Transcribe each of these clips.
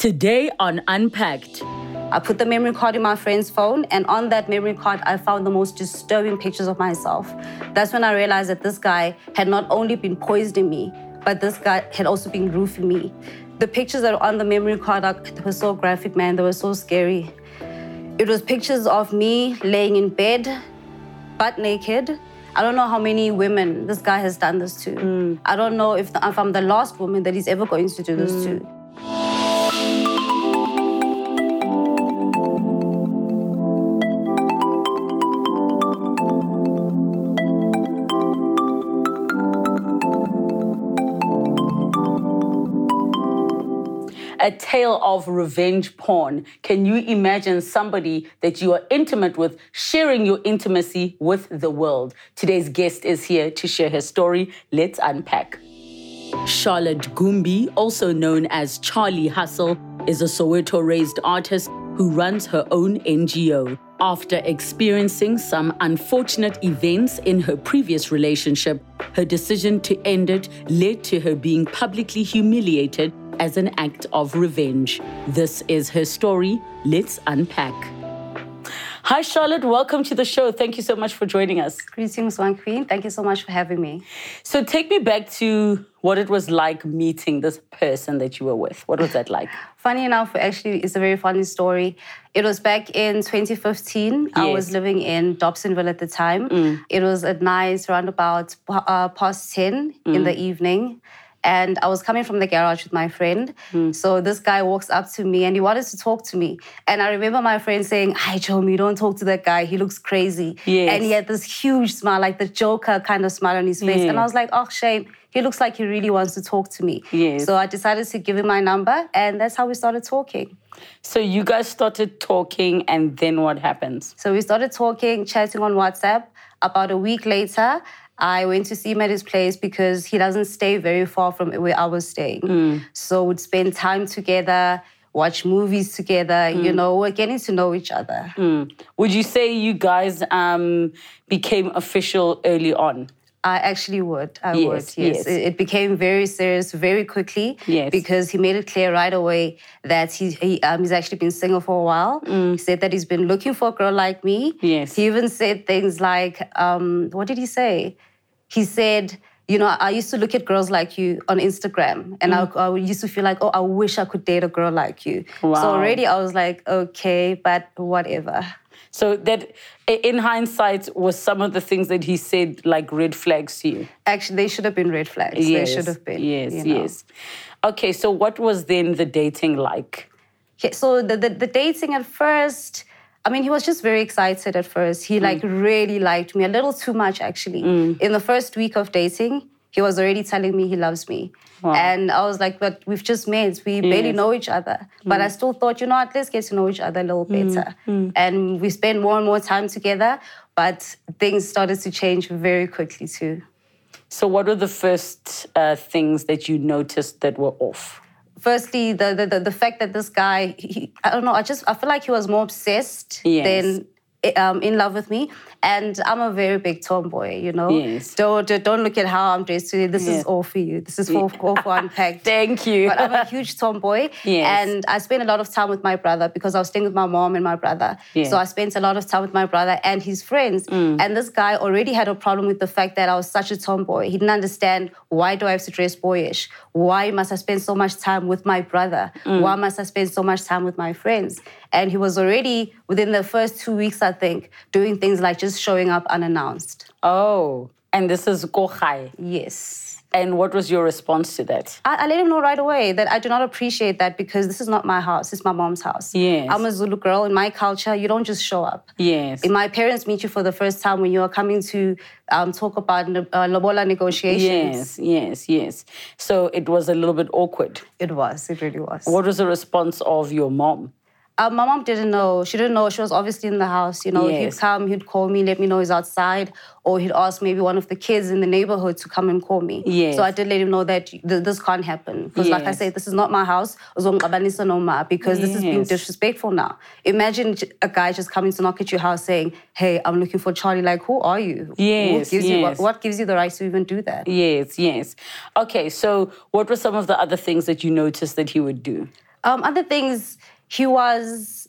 Today on Unpacked. I put the memory card in my friend's phone, and on that memory card, I found the most disturbing pictures of myself. That's when I realized that this guy had not only been poisoning me, but this guy had also been roofing me. The pictures that were on the memory card were so graphic, man. They were so scary. It was pictures of me laying in bed, butt naked. I don't know how many women this guy has done this to. Hmm. I don't know if, if I'm the last woman that he's ever going to do this hmm. to. Tale of revenge porn. Can you imagine somebody that you are intimate with sharing your intimacy with the world? Today's guest is here to share her story. Let's unpack. Charlotte Gumbi, also known as Charlie Hustle, is a Soweto raised artist who runs her own NGO. After experiencing some unfortunate events in her previous relationship, her decision to end it led to her being publicly humiliated as an act of revenge. This is her story. Let's unpack. Hi, Charlotte. Welcome to the show. Thank you so much for joining us. Greetings, One Queen. Thank you so much for having me. So, take me back to what it was like meeting this person that you were with. What was that like? Funny enough, actually, it's a very funny story. It was back in 2015. I was living in Dobsonville at the time. It was at night, around about uh, past 10 in the evening. And I was coming from the garage with my friend. Hmm. So this guy walks up to me and he wanted to talk to me. And I remember my friend saying, Hi, Jomi, don't talk to that guy. He looks crazy. Yes. And he had this huge smile, like the Joker kind of smile on his face. And I was like, Oh, shame. He looks like he really wants to talk to me. Yes. So I decided to give him my number, and that's how we started talking. So, you guys started talking, and then what happens? So we started talking, chatting on WhatsApp. About a week later, I went to see him at his place because he doesn't stay very far from where I was staying. So we'd spend time together, watch movies together, you know, we're getting to know each other. Would you say you guys um, became official early on? I actually would. I Yes, would. Yes. yes. It, became very serious very quickly. Yes. Because he made it clear right away that he, he um, he's actually been single for a while. He said that he's been looking for a girl like me. Mm. Yes. He even said things like, um, what did he say? He said, you know, I used to look at girls like you on Instagram, and Mm. I, I used to feel like, oh, I wish I could date a girl like you. Wow. So already I was like, okay, but whatever. So that, in hindsight, was some of the things that he said like red flags to you. Actually, they should have been red flags. Yes. They should have been. Yes, you know. yes. Okay, so what was then the dating like? Okay, so the, the the dating at first, I mean, he was just very excited at first. He like mm. really liked me a little too much, actually. Mm. In the first week of dating, he was already telling me he loves me. And I was like, but we've just met. We barely know each other. But I mm. still thought, you know what, let's get to know each other a little better. And we spent more and more time together, but things started to change very quickly too. So, what were the first uh, things that you noticed that were off? Firstly the the, the, the fact that this guy he, i don't know i just i feel like he was more obsessed Yes. than um, in love with me and i'm a very big tomboy you know Yes. don't don't look at how i'm dressed today this Yeah. is all for you this is for, all for unpacked Thank you. but I'm a huge tomboy. Yes. And I spent a lot of time with my brother because I was staying with my mom and my brother. Yeah. Mm. So I spent a lot of time with my brother and his friends. And this guy already had a problem with the fact that I was such a tomboy. He didn't understand why do I have to dress boyish? Why must I spend so much time with my brother? Mm. Why must I spend so much time with my friends? And he was already within the first two weeks, I think, doing things like just showing up unannounced. oh, and this is Kochai. Yes. And what was your response to that? I, I let him know right away that I do not appreciate that because this is not my house, it's my mom's house. Yes. I'm a Zulu girl. In my culture, you don't just show up. Yes. If my parents meet you for the first time when you are coming to um, talk about uh, Lobola negotiations, Yes, yes, yes. So it was a little bit awkward. it was. It really was. What was the response of your mom? Uh, my mom didn't know. She didn't know. She was obviously in the house. You know, Yes. he'd come, he'd call me, let me know he's outside, or he'd ask maybe one of the kids in the neighborhood to come and call me. Yes. So I did let him know that th- this can't happen. Because, like I said, this is not my house. Because this is being disrespectful now. Imagine a guy just coming to knock at your house saying, Hey, I'm looking for Charlie. Like, who are you? Yes, gives You, what, yes. what gives you the right to even do that? Yes, yes. Okay, so what were some of the other things that you noticed that he would do? Um, other things, he was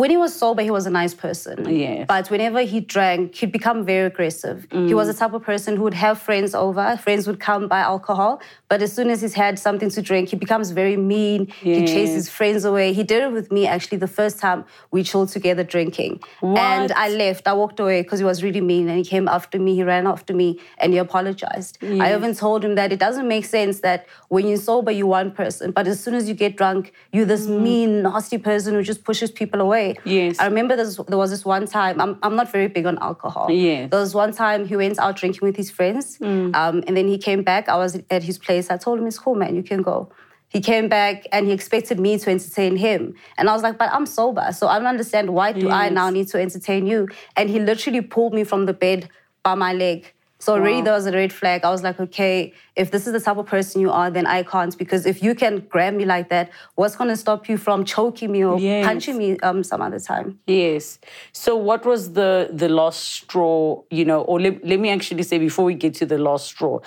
when he was sober, he was a nice person. Yes. But whenever he drank, he'd become very aggressive. He was the type of person who would have friends over. Friends would come buy alcohol. But as soon as he's had something to drink, he becomes very mean. He chases friends away. He did it with me actually the first time we chilled together drinking. And I left. I walked away because he was really mean and he came after me. He ran after me and he apologized. I even told him that it doesn't make sense that when you're sober, you're one person. But as soon as you get drunk, you're this mm. mean, nasty person who just pushes people away. Yes. I remember this, there was this one time, I'm, I'm not very big on alcohol. Yes. There was one time he went out drinking with his friends. Um, and then he came back. I was at his place. I told him, it's cool, man, you can go. He came back and he expected me to entertain him. And I was like, but I'm sober. So I don't understand why do I now need to entertain you? And he literally pulled me from the bed by my leg. So already Wow. there was a red flag. I was like, okay, if this is the type of person you are, then I can't. Because if you can grab me like that, what's going to stop you from choking me or Yes. punching me um, some other time? Yes. So what was the the last straw, you know, or let, let me actually say before we get to the last straw,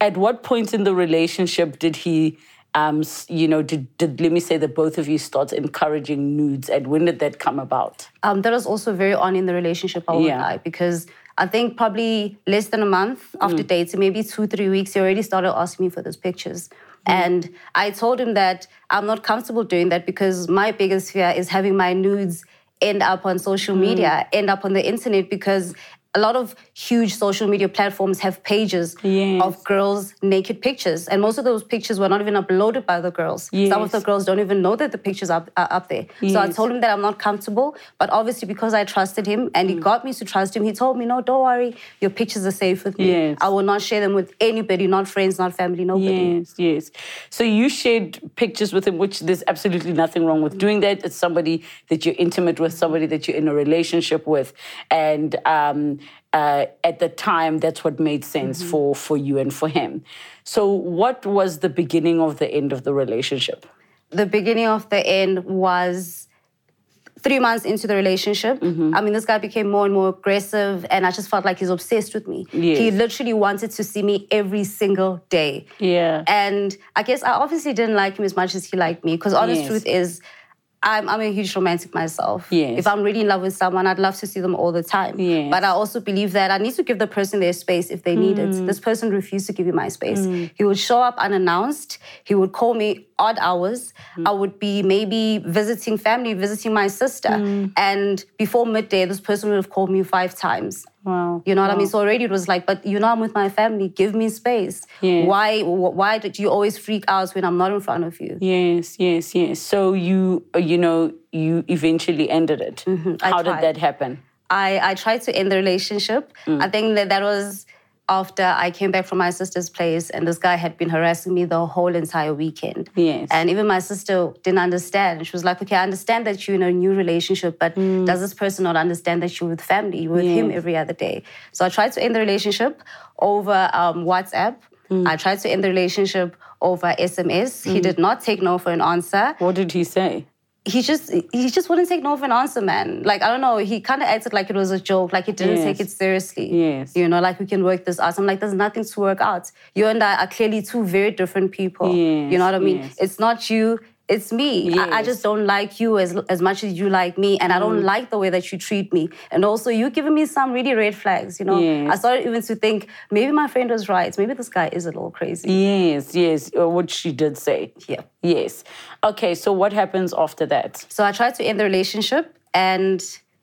at what point in the relationship did he um you know did, did let me say that both of you start encouraging nudes and when did that come about? Um, that was also very on in the relationship, I would Yeah. lie, because I think probably less than a month after mm. dating, maybe two, three weeks, he already started asking me for those pictures. Mm. And I told him that I'm not comfortable doing that because my biggest fear is having my nudes end up on social mm. media, end up on the internet, because a lot of huge social media platforms have pages Yes. of girls' naked pictures. And most of those pictures were not even uploaded by the girls. Some of the girls don't even know that the pictures are, are up there. So I told him that I'm not comfortable, but obviously because I trusted him and he Mm. got me to trust him, he told me, no, don't worry, your pictures are safe with me. Yes. I will not share them with anybody, not friends, not family, nobody. Yes, yes. So you shared pictures with him, which there's absolutely nothing wrong with doing that. It's somebody that you're intimate with, somebody that you're in a relationship with, and um, uh, at the time, that's what made sense for for you and for him. So, what was the beginning of the end of the relationship? The beginning of the end was three months into the relationship. Mm-hmm. I mean, this guy became more and more aggressive, and I just felt like he's obsessed with me. Yes. He literally wanted to see me every single day. Yeah. And I guess I obviously didn't like him as much as he liked me, because honest Yes. truth is, I'm, I'm a huge romantic myself. Yes. If I'm really in love with someone, I'd love to see them all the time. Yes. But I also believe that I need to give the person their space if they need Mm. it. This person refused to give me my space. He would show up unannounced. He would call me odd hours. Mm. I would be maybe visiting family, visiting my sister. Mm. And before midday, this person would have called me five times. Wow. You know what I mean? So already it was like, but you know, I'm with my family. Give me space. Yes. Why? Why did you always freak out when I'm not in front of you? Yes, yes, yes. So you, uh, you know, you eventually ended it. Mm-hmm. How did that happen? I, I tried to end the relationship. Mm. I think that that was after I came back from my sister's place and this guy had been harassing me the whole entire weekend. Yes. And even my sister didn't understand. She was like, okay, I understand that you're in a new relationship, but does this person not understand that you're with family, you're with him Mm. Every other day? So I tried to end the relationship over um, WhatsApp. Mm. I tried to end the relationship over SMS. He did not take no for an answer What did he say? He just he just wouldn't take no for an answer, man. Like I don't know, he kind of acted like it was a joke, like he didn't Yes. take it seriously. Yes. you know, like we can work this out. I'm like, there's nothing to work out. You and I are clearly two very different people. Yes. you know what I mean? Yes. It's not you. It's me. I, I Mm. just don't like you as as much as you like me, and I don't like the way that you treat me. And also, you giving me some really red flags. You know, Yes. I started even to think maybe my friend was right. Maybe this guy is a little crazy. Yes, yes, uh, what she did say. Yeah. Yes. Okay, so what happens after that? So I tried to end the relationship, and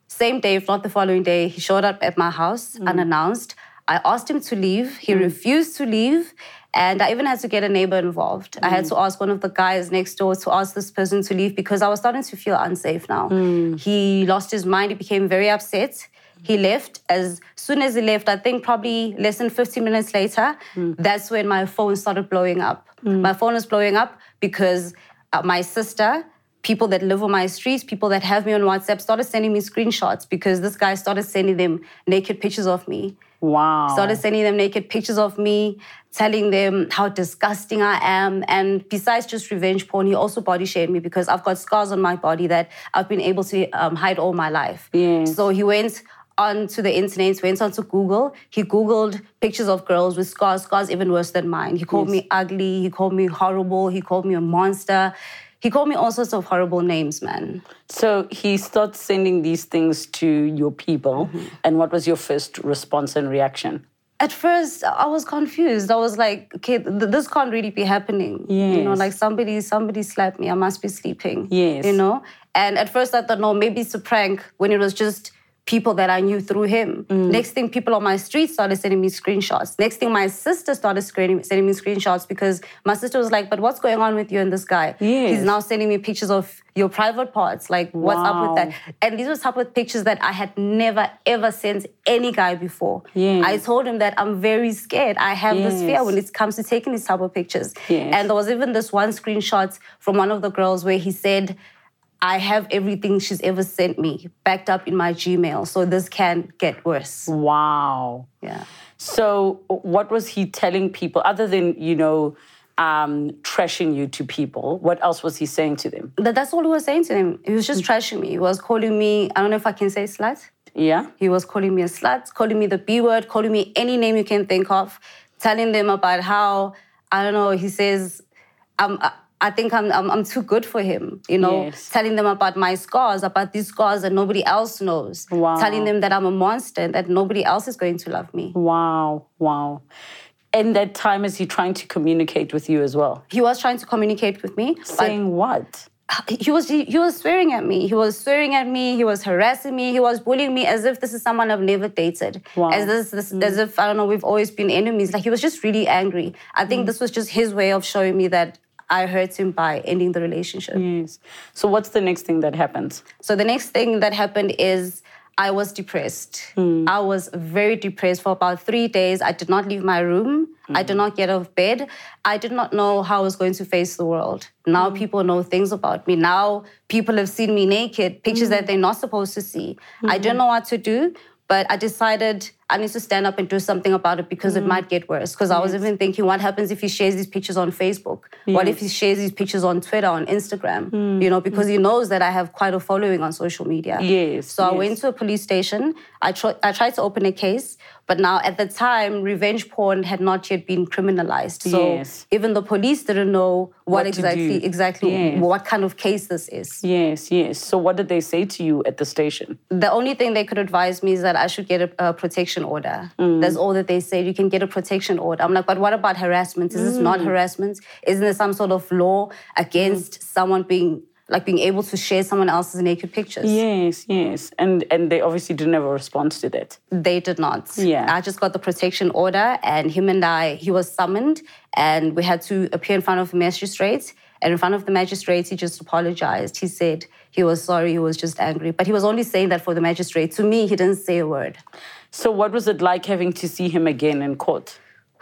same day, if not the following day, he showed up at my house unannounced. I asked him to leave. He refused to leave. And I even had to get a neighbor involved. I had to mm. ask one of the guys next door to ask this person to leave because I was starting to feel unsafe now. Mm. He lost his mind. He became very upset. He left. As soon as he left, I think probably less than 15 minutes later, mm. that's when my phone started blowing up. My phone was blowing up because uh, my sister, people that live on my streets, people that have me on WhatsApp, started sending me screenshots because this guy started sending them naked pictures of me. Wow. Started sending them naked pictures of me, telling them how disgusting I am. And besides just revenge porn, he also body shamed me because I've got scars on my body that I've been able to um, hide all my life. Yes. So he went onto the internet, went onto Google. He Googled pictures of girls with scars, scars even worse than mine. He called me ugly. He called me horrible. He called me a monster. He called me all sorts of horrible names, man. So he starts sending these things to your people. Mm-hmm. And what was your first response and reaction? At first, I was confused. I was like, okay, th- this can't really be happening. You know, like somebody, somebody slapped me. I must be sleeping. Yes. You know? And at first I thought, no, maybe it's a prank when it was just people that I knew through him. Mm. Next thing, people on my street started sending me screenshots. Next thing, my sister started screening, sending me screenshots because my sister was like, but what's going on with you and this guy? Yes. He's now sending me pictures of your private parts. Like, what's up with that? And these were type of pictures that I had never, ever sent any guy before. Yes. I told him that I'm very scared. I have this fear when it comes to taking these type of pictures. Yes. And there was even this one screenshot from one of the girls where he said, I have everything she's ever sent me backed up in my Gmail, so this can get worse. Wow. Yeah. So, what was he telling people other than, you know, um, trashing you to people? What else was he saying to them? That, that's all he was saying to them. He was just mm. trashing me. He was calling me, I don't know if I can say slut. Yeah? He was calling me a slut, calling me the B word, calling me any name you can think of, telling them about how, I don't know, he says, I'm, I- think I'm, I'm, I'm too good for him, you know, Yes. telling them about my scars, about these scars that nobody else knows, Wow. telling them that I'm a monster and that nobody else is going to love me. Wow. Wow. And that time is he trying to communicate with you as well? He was trying to communicate with me, Saying what? he was he, he was swearing at me. He was swearing at me. He was harassing me. He was bullying me as if this is someone I've never dated. Wow. As this, this mm. as if I don't know we've always been enemies. Like he was just really angry. I think mm. this was just his way of showing me that I hurt him by ending the relationship. Yes. So, what's the next thing that happens? So the next thing that happened is I was depressed. Hmm. I was very depressed for about three days. I did not leave my room. I did hmm. not get out of bed. I did not know how I was going to face the world. Now hmm. people know things about me. Now people have seen me naked, pictures that they're not supposed to see. I didn't know what to do, but I decided I need to stand up and do something about it because it mm. might get worse. Because I was even thinking, what happens if he shares these pictures on Facebook? What if he shares these pictures on Twitter, on Instagram? Mm. You know, because mm. he knows that I have quite a following on social media. Yes, So I went to a police station. I, tr- I tried to open a case, but now at the time, revenge porn had not yet been criminalized. So Yes. even the police didn't know what, What exactly exactly Yes. what kind of case this is. Yes, yes. So, what did they say to you at the station? The only thing they could advise me is that I should get a, a protection order. Mm. That's all that they said. You can get a protection order. I'm like, but what about harassment? Is this mm. not harassment? Isn't there some sort of law against mm. someone being like being able to share someone else's naked pictures? Yes, yes. And and they obviously didn't have a response to that. They did not. Yeah. I just got the protection order, and him and I, he was summoned, and we had to appear in front of the magistrates. And in front of the magistrates, he just apologized. He said he was sorry, he was just angry. But he was only saying that for the magistrate. To me, he didn't say a word. So, what was it like having to see him again in court?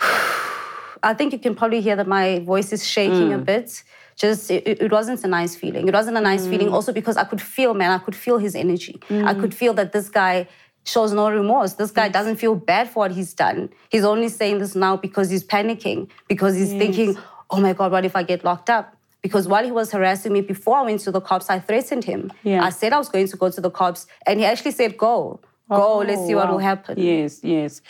I think you can probably hear that my voice is shaking a mm. bit. Just, it, it wasn't a nice feeling. It wasn't a nice mm. feeling also because I could feel, man, I could feel his energy. I mm. could feel that this guy shows no remorse. This guy doesn't feel bad for what he's done. He's only saying this now because he's panicking, because he's thinking, oh my God, what if I get locked up? Because while he was harassing me before I went to the cops, I threatened him. Yeah. I said I was going to go to the cops, and he actually said, go. Go, let's see what Oh, wow. will happen. Yes, yes.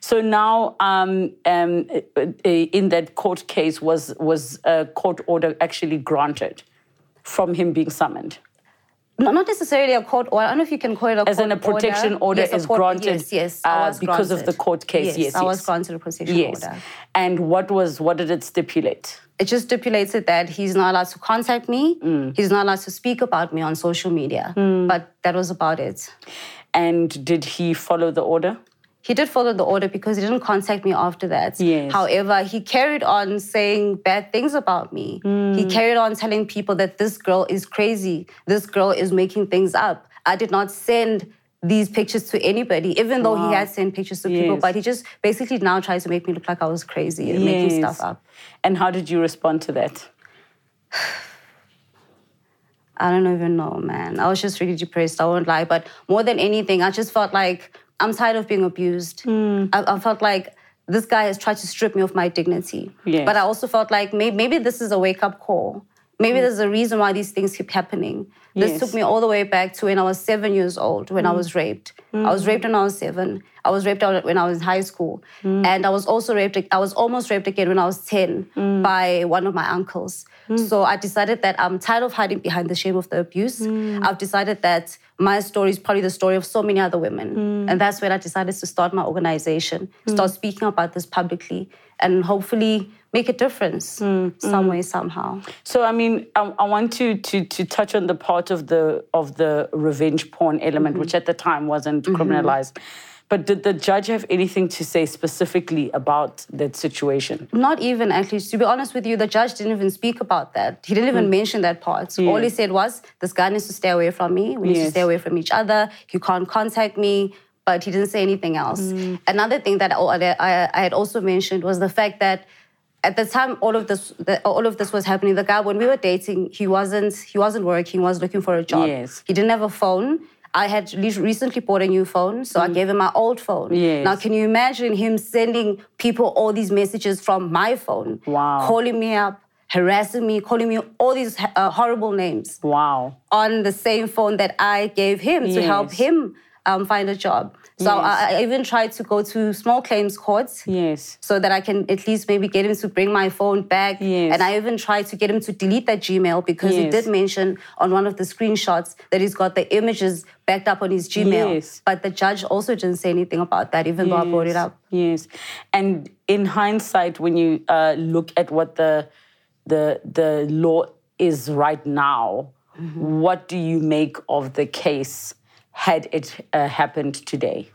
So now, um, um, uh, uh, in that court case, was was a court order actually granted from him being summoned? Not necessarily a court order. I don't know if you can call it a As in a protection order Yes, is court- granted, Yes, yes. I uh, was because of granted. the court case. Yes, I was granted a protection Yes. order. And what was what did it stipulate? It just stipulated that he's not allowed to contact me. Mm. He's not allowed to speak about me on social media. But that was about it. And did he follow the order? He did follow the order because he didn't contact me after that. Yes. However, he carried on saying bad things about me. Mm. He carried on telling people that this girl is crazy. This girl is making things up. I did not send these pictures to anybody, even though Wow. he had sent pictures to people. But he just basically now tries to make me look like I was crazy and making stuff up. And how did you respond to that? I don't even know, man. I was just really depressed. I won't lie. But more than anything, I just felt like I'm tired of being abused. Hmm. I, I felt like this guy has tried to strip me of my dignity. Yes. But I also felt like maybe, maybe this is a wake up call. Maybe there's a reason why these things keep happening. This Yes. took me all the way back to when I was seven years old, when I mm. was raped. I was mm. raped when I was seven. I was raped when I was in high school. Mm. And I was also raped, I was almost raped again when I was 10 by one of my uncles. Hmm. So I decided that I'm tired of hiding behind the shame of the abuse. Hmm. I've decided that my story is probably the story of so many other women. Hmm. And that's when I decided to start my organization, start speaking about this publicly, and hopefully make a difference some way, somehow. So I mean, I, I want to, to to touch on the part of the of the revenge porn element, mm-hmm. which at the time wasn't mm-hmm. criminalized. But did the judge have anything to say specifically about that situation? Not even actually. To be honest with you, the judge didn't even speak about that. He didn't even hmm. mention that part. So All he said was, "This guy needs to stay away from me. We need to stay away from each other. You can't contact me." But he didn't say anything else. Hmm. Another thing that I, I, I had also mentioned was the fact that at the time all of this the, all of this was happening, the guy when we were dating, he wasn't he wasn't working. He was looking for a job. Yes. He didn't have a phone. I had recently bought a new phone, so I gave him my old phone. Yes. Now, can you imagine him sending people all these messages from my phone? Wow. Calling me up, harassing me, calling me all these uh, horrible names Wow. on the same phone that I gave him to help him um, find a job. So Yes. I, I even tried to go to small claims courts Yes. so that I can at least maybe get him to bring my phone back. Yes. And I even tried to get him to delete that Gmail because he did mention on one of the screenshots that he's got the images backed up on his Gmail. Yes. But the judge also didn't say anything about that, even though I brought it up. Yes, and in hindsight, when you uh, look at what the the the law is right now, Mm-hmm. what do you make of the case had it uh, happened today?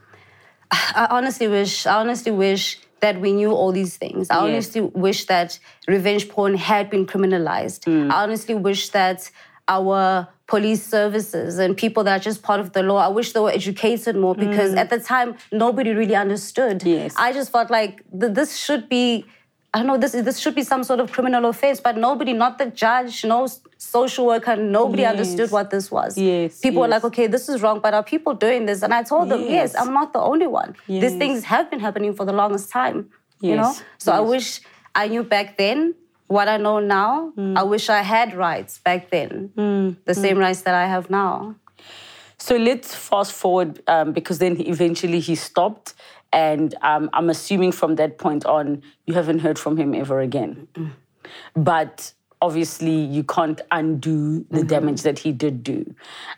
I honestly wish, I honestly wish that we knew all these things. I Yes. honestly wish that revenge porn had been criminalized. Hmm. I honestly wish that our police services and people that are just part of the law, I wish they were educated more because at the time nobody really understood. Yes. I just felt like th- this should be. I don't know. This this should be some sort of criminal offense, but nobody, not the judge, no social worker, nobody Yes. understood what this was. Yes, people were like, okay, this is wrong, but are people doing this? And I told them, yes, Yes. I'm not the only one. These things have been happening for the longest time. You know? Yes, So I wish I knew back then what I know now. Mm. I wish I had rights back then. The same rights that I have now. So let's fast forward um, because then eventually he stopped, and um, I'm assuming from that point on you haven't heard from him ever again. But obviously you can't undo the damage that he did do.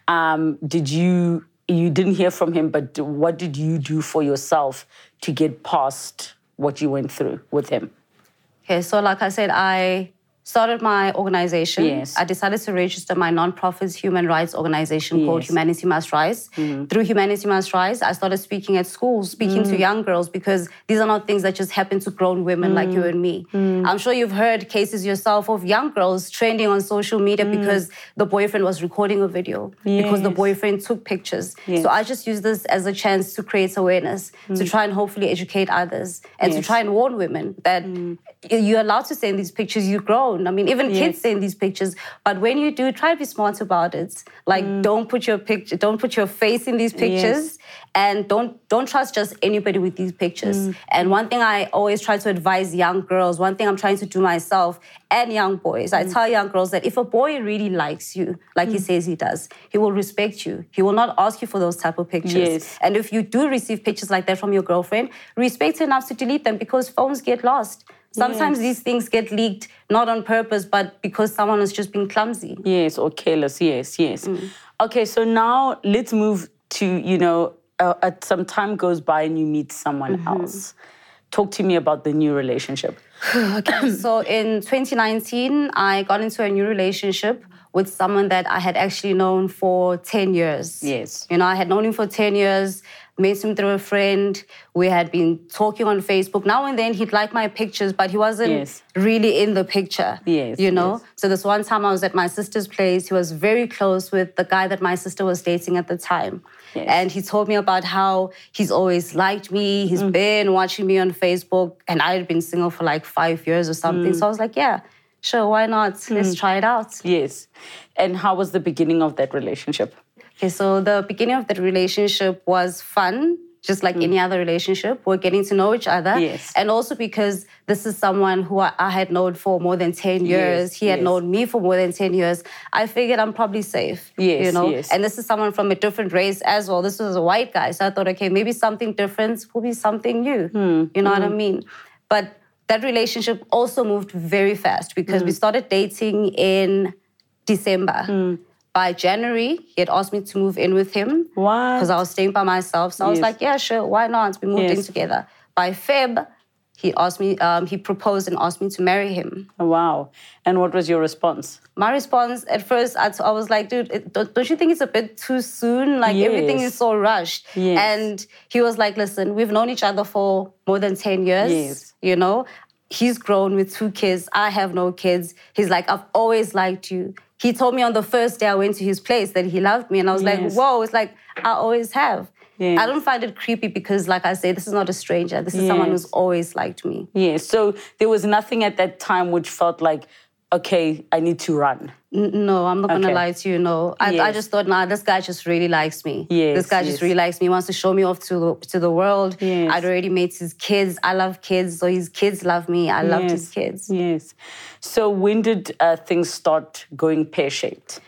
Um, did you? You didn't hear from him, but what did you do for yourself to get past what you went through with him? Okay, so like I said, I started my organization. Yes. I decided to register my nonprofit human rights organization called Humanity Must Rise. Mm-hmm. Through Humanity Must Rise, I started speaking at schools, speaking to mm. young girls, because these are not things that just happen to grown women like mm. you and me. Mm. I'm sure you've heard cases yourself of young girls trending on social media because the boyfriend was recording a video, because the boyfriend took pictures. Yes. So I just use this as a chance to create awareness, to try and hopefully educate others, and to try and warn women that you're allowed to send these pictures. You've grown. I mean, even kids send these pictures. But when you do, try to be smart about it. Like, mm. don't put your picture, don't put your face in these pictures, and don't don't trust just anybody with these pictures. Mm. And one thing I always try to advise young girls, one thing I'm trying to do myself and young boys, I mm. tell young girls that if a boy really likes you, like he says he does, he will respect you. He will not ask you for those type of pictures. Yes. And if you do receive pictures like that from your girlfriend, respect enough to delete them because phones get lost. Sometimes Yes. these things get leaked not on purpose, but because someone has just been clumsy. Yes, or careless. Yes, yes. Okay, so now let's move to you know, uh, uh, some time goes by and you meet someone else. Talk to me about the new relationship. Okay, so in 2019, I got into a new relationship with someone that I had actually known for 10 years. Yes. You know, I had known him for 10 years, met him through a friend. We had been talking on Facebook. Now and then he'd like my pictures, but he wasn't Yes. really in the picture. Yes, You know? yes. So this one time I was at my sister's place. He was very close with the guy that my sister was dating at the time. Yes. And he told me about how he's always liked me. He's Mm. been watching me on Facebook. And I had been single for like five years or something. Mm. So I was like, yeah, sure, why not? Let's try it out. Yes. And how was the beginning of that relationship? Okay, so the beginning of that relationship was fun, just like any other relationship. We're getting to know each other. Mm. Yes. And also because this is someone who I, I had known for more than 10 years. Yes, he had yes. known me for more than 10 years. I figured I'm probably safe. Yes, You know? yes. And this is someone from a different race as well. This was a white guy. So I thought, okay, maybe something different will be something new. Hmm, You know what I mean? But that relationship also moved very fast because Mm. we started dating in December. Mm. By January, he had asked me to move in with him What? because I was staying by myself. So I was like, yeah, sure, why not? We moved in together. By Feb, he asked me, um, he proposed and asked me to marry him. Wow. And what was your response? My response at first, I, I was like, dude, it, don't, don't you think it's a bit too soon? Like everything is so rushed. Yes. And he was like, listen, we've known each other for more than 10 years. Yes. You know, he's grown with two kids. I have no kids. He's like, I've always liked you. He told me on the first day I went to his place that he loved me. And I was Yes. like, whoa, it's like, I always have. Yes. I don't find it creepy because, like I say, this is not a stranger. This is someone who's always liked me. Yes. So there was nothing at that time which felt like, okay, I need to run. No, I'm not gonna lie to you. No, I, I just thought, nah, this guy just really likes me. Yes, this guy yes. just really likes me. He wants to show me off to the, to the world. Yes. I'd already met his kids. I love kids, so his kids love me. I loved his kids. Yes. So when did uh, things start going pear shaped?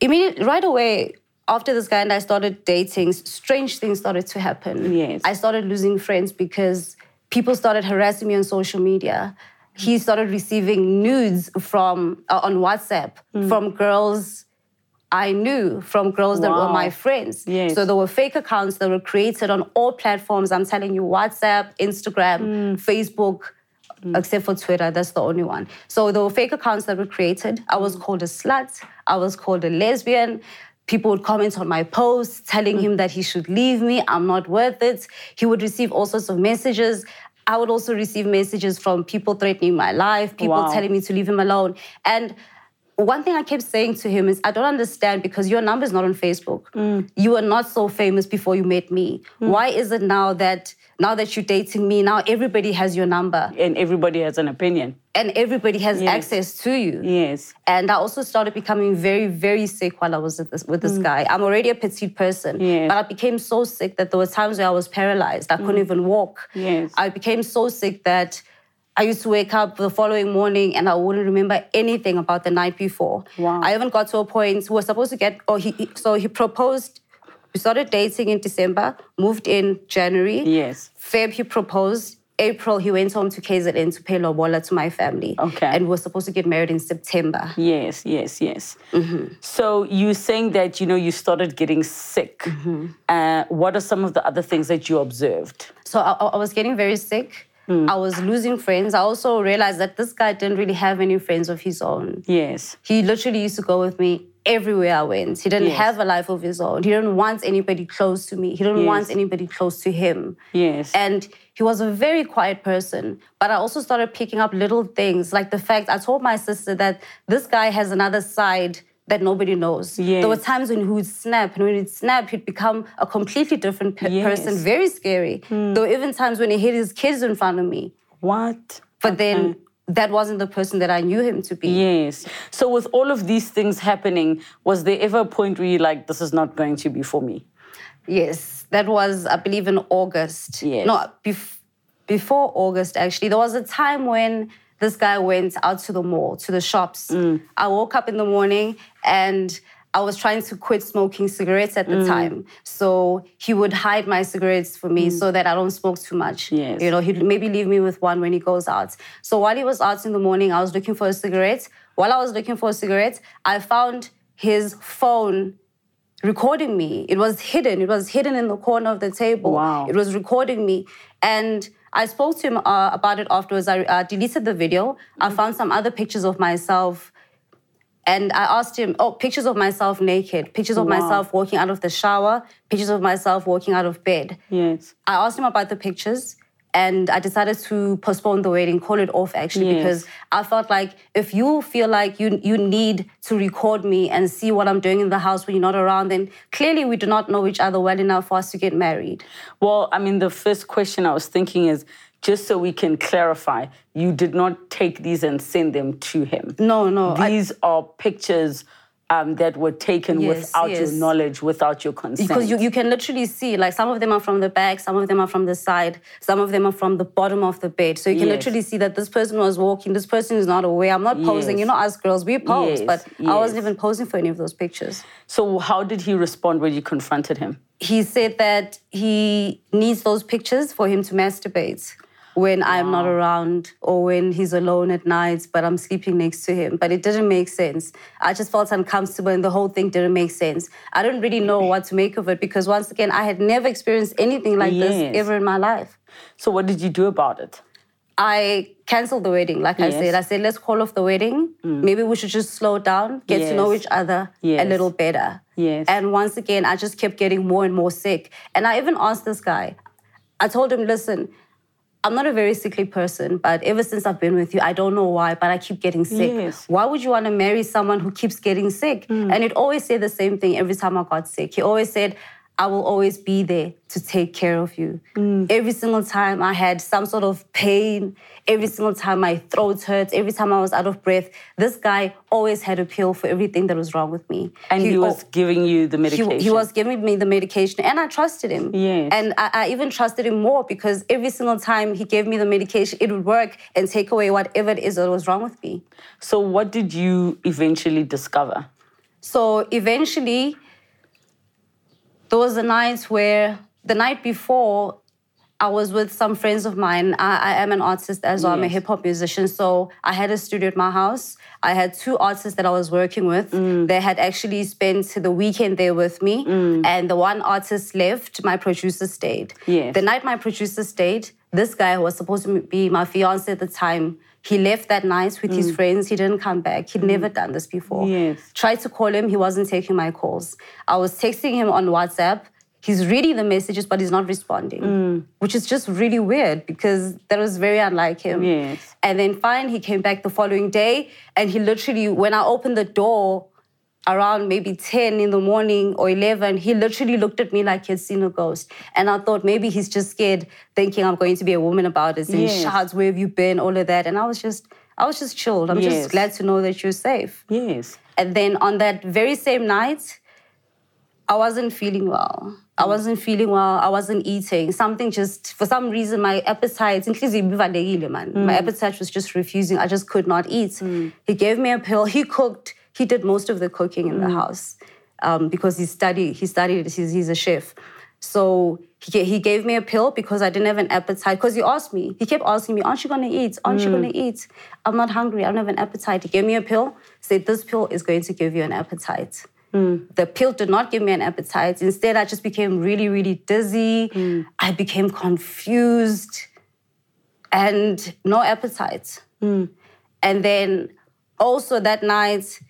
Immediately, right away after this guy and I started dating, strange things started to happen. Yes. I started losing friends because people started harassing me on social media. He started receiving nudes from uh, on WhatsApp Hmm. from girls I knew, from girls that were my friends. Yes. So there were fake accounts that were created on all platforms. I'm telling you, WhatsApp, Instagram, Hmm. Facebook, except for Twitter, that's the only one. So there were fake accounts that were created. I was called a slut. I was called a lesbian. People would comment on my posts telling him that he should leave me. I'm not worth it. He would receive all sorts of messages. I would also receive messages from people threatening my life, people Wow. telling me to leave him alone. And one thing I kept saying to him is, I don't understand because your number is not on Facebook. Mm. You were not so famous before you met me. Mm. Why is it now that now that you're dating me, now everybody has your number And everybody has an opinion. and everybody has Yes. access to you? Yes. And I also started becoming very, very sick while I was with this, with this guy. I'm already a petite person, Mm. Yes. but I became so sick that there were times where I was paralyzed. I couldn't even walk. Mm. Yes. I became so sick that I used to wake up the following morning and I wouldn't remember anything about the night before. Wow. I even got to a point we were supposed to get, oh, he, he- so he proposed. We started dating in December, moved in January. Yes. Feb, he proposed. April, he went home to KZN to pay lobola to my family. Okay. And we were supposed to get married in September. Yes, yes, yes. Mm-hmm. So you're saying that you know you started getting sick. Mm-hmm. Uh, what are some of the other things that you observed? So I, I was getting very sick. Hmm. I was losing friends. I also realized that this guy didn't really have any friends of his own. Yes. He literally used to go with me everywhere I went. He didn't Yes. have a life of his own. He didn't want anybody close to me. He didn't want anybody close to him. Yes. And he was a very quiet person. But I also started picking up little things, like the fact I told my sister that this guy has another side that nobody knows. There were times when he would snap, and when he'd snap, he'd become a completely different pe- Yes. person, very scary. Hmm. There were even times when he hit his kids in front of me. What? But then that wasn't the person that I knew him to be. Yes. So with all of these things happening, was there ever a point where you're like, this is not going to be for me? Yes, that was, I believe, in August. Yes. No, bef- before August, actually. There was a time when this guy went out to the mall, to the shops. Mm. I woke up in the morning and I was trying to quit smoking cigarettes at the Mm. time. So he would hide my cigarettes for me so that I don't smoke too much. Mm. Yes. You know, he'd maybe leave me with one when he goes out. So while he was out in the morning, I was looking for a cigarette. While I was looking for a cigarette, I found his phone recording me. It was hidden. It was hidden in the corner of the table. Wow. It was recording me. And I spoke to him uh, about it afterwards. I uh, deleted the video. I found some other pictures of myself. And I asked him, oh, pictures of myself naked, pictures of Wow. myself walking out of the shower, pictures of myself walking out of bed. Yes. I asked him about the pictures and I decided to postpone the wedding, call it off actually, Yes. because I felt like if you feel like you you need to record me and see what I'm doing in the house when you're not around, then clearly we do not know each other well enough for us to get married. Well, I mean, the first question I was thinking is just so we can clarify, you did not take these and send them to him. No, no. I- These are pictures um, that were taken Yes, without your knowledge, without your consent. because you, you can literally see, like some of them are from the back, some of them are from the side, some of them are from the bottom of the bed. So you can Yes. literally see that this person was walking, this person is not aware. I'm not posing. Yes. You know, us girls, we pose, Yes, but I wasn't even posing for any of those pictures. so how did he respond when you confronted him? he said that he needs those pictures for him to masturbate, when I'm not around or when he's alone at night, but I'm sleeping next to him. But it didn't make sense. I just felt uncomfortable and the whole thing didn't make sense. I don't really know what to make of it because once again, I had never experienced anything like Yes. this ever in my life. So what did you do about it? I canceled the wedding, like I Yes. Mm. said. I said, let's call off the wedding. Maybe we should just slow down, get to know each other Yes. a little better. Yes. And once again, I just kept getting more and more sick. And I even asked this guy, I told him, listen, I'm not a very sickly person, but ever since I've been with you, I don't know why, but I keep getting sick. Yes. Why would you want to marry someone who keeps getting sick? Mm. And it always said the same thing every time I got sick. He always said, I will always be there to take care of you. Mm. Every single time I had some sort of pain, every single time my throat hurt, every time I was out of breath, this guy always had a pill for everything that was wrong with me. And he, was al- giving you the he, medication. he was giving me the medication and I trusted him. Yes. And I, I even trusted him more because every single time he gave me the medication, it would work and take away whatever it is that was wrong with me. So what did you eventually discover? So eventually, there was a night where the night before, I was with some friends of mine. I, I am an artist as well. I'm a hip hop musician. So I had a studio at my house. I had two artists that I was working with. Mm. They had actually spent the weekend there with me. And the one artist left, my producer stayed. Yes. The night my producer stayed, this guy who was supposed to be my fiance at the time, he left that night with his friends. He didn't come back. He'd never done this before. Mm. Yes. Tried to call him, he wasn't taking my calls. I was texting him on WhatsApp. He's reading the messages, but he's not responding, Mm. which is just really weird because that was very unlike him. Yes. And then fine, he came back the following day, and he literally, when I opened the door around maybe 10 in the morning or 11, he literally looked at me like he had seen a ghost. And I thought maybe he's just scared, thinking I'm going to be a woman about it. And Yes. shouts, where have you been? All of that. And I was just, I was just chilled. I'm Yes. just glad to know that you're safe. Yes. And then on that very same night, I wasn't feeling well. I mm. wasn't feeling well. I wasn't eating. Something just, for some reason, my appetite, man. My mm. appetite was just refusing. I just could not eat. Mm. He gave me a pill. He cooked. He did most of the cooking in the mm. house um, because he studied. He studied. He's, he's a chef. So he, he gave me a pill because I didn't have an appetite. Because he asked me, he kept asking me, Aren't you going to eat? Aren't you mm. going to eat? I'm not hungry. I don't have an appetite. He gave me a pill, said, This pill is going to give you an appetite. Mm. The pill did not give me an appetite. Instead, I just became really, really dizzy. I became confused and no appetite. And then also that night,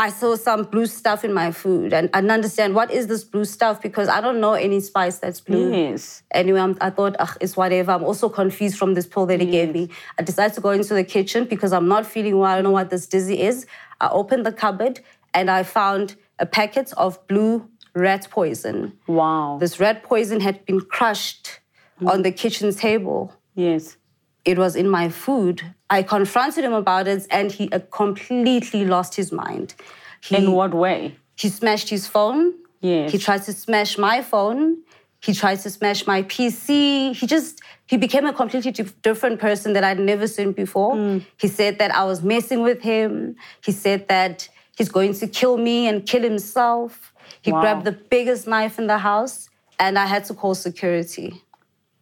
I saw some blue stuff in my food and I understand what is this blue stuff because I don't know any spice that's blue. Yes. Anyway, I'm, I thought, ugh, it's whatever. I'm also confused from this pill that he gave me. I decided to go into the kitchen because I'm not feeling well. I don't know what this dizzy is. I opened the cupboard and I found a packet of blue rat poison. Wow. This rat poison had been crushed on the kitchen table. yes. It was in my food. I confronted him about it and he uh, completely lost his mind. He, In what way? he smashed his phone. Yes. He tried to smash my phone. He tried to smash my PC. He just he became a completely different person that I'd never seen before. Mm. He said that I was messing with him. He said that he's going to kill me and kill himself. He Wow. grabbed the biggest knife in the house, and I had to call security.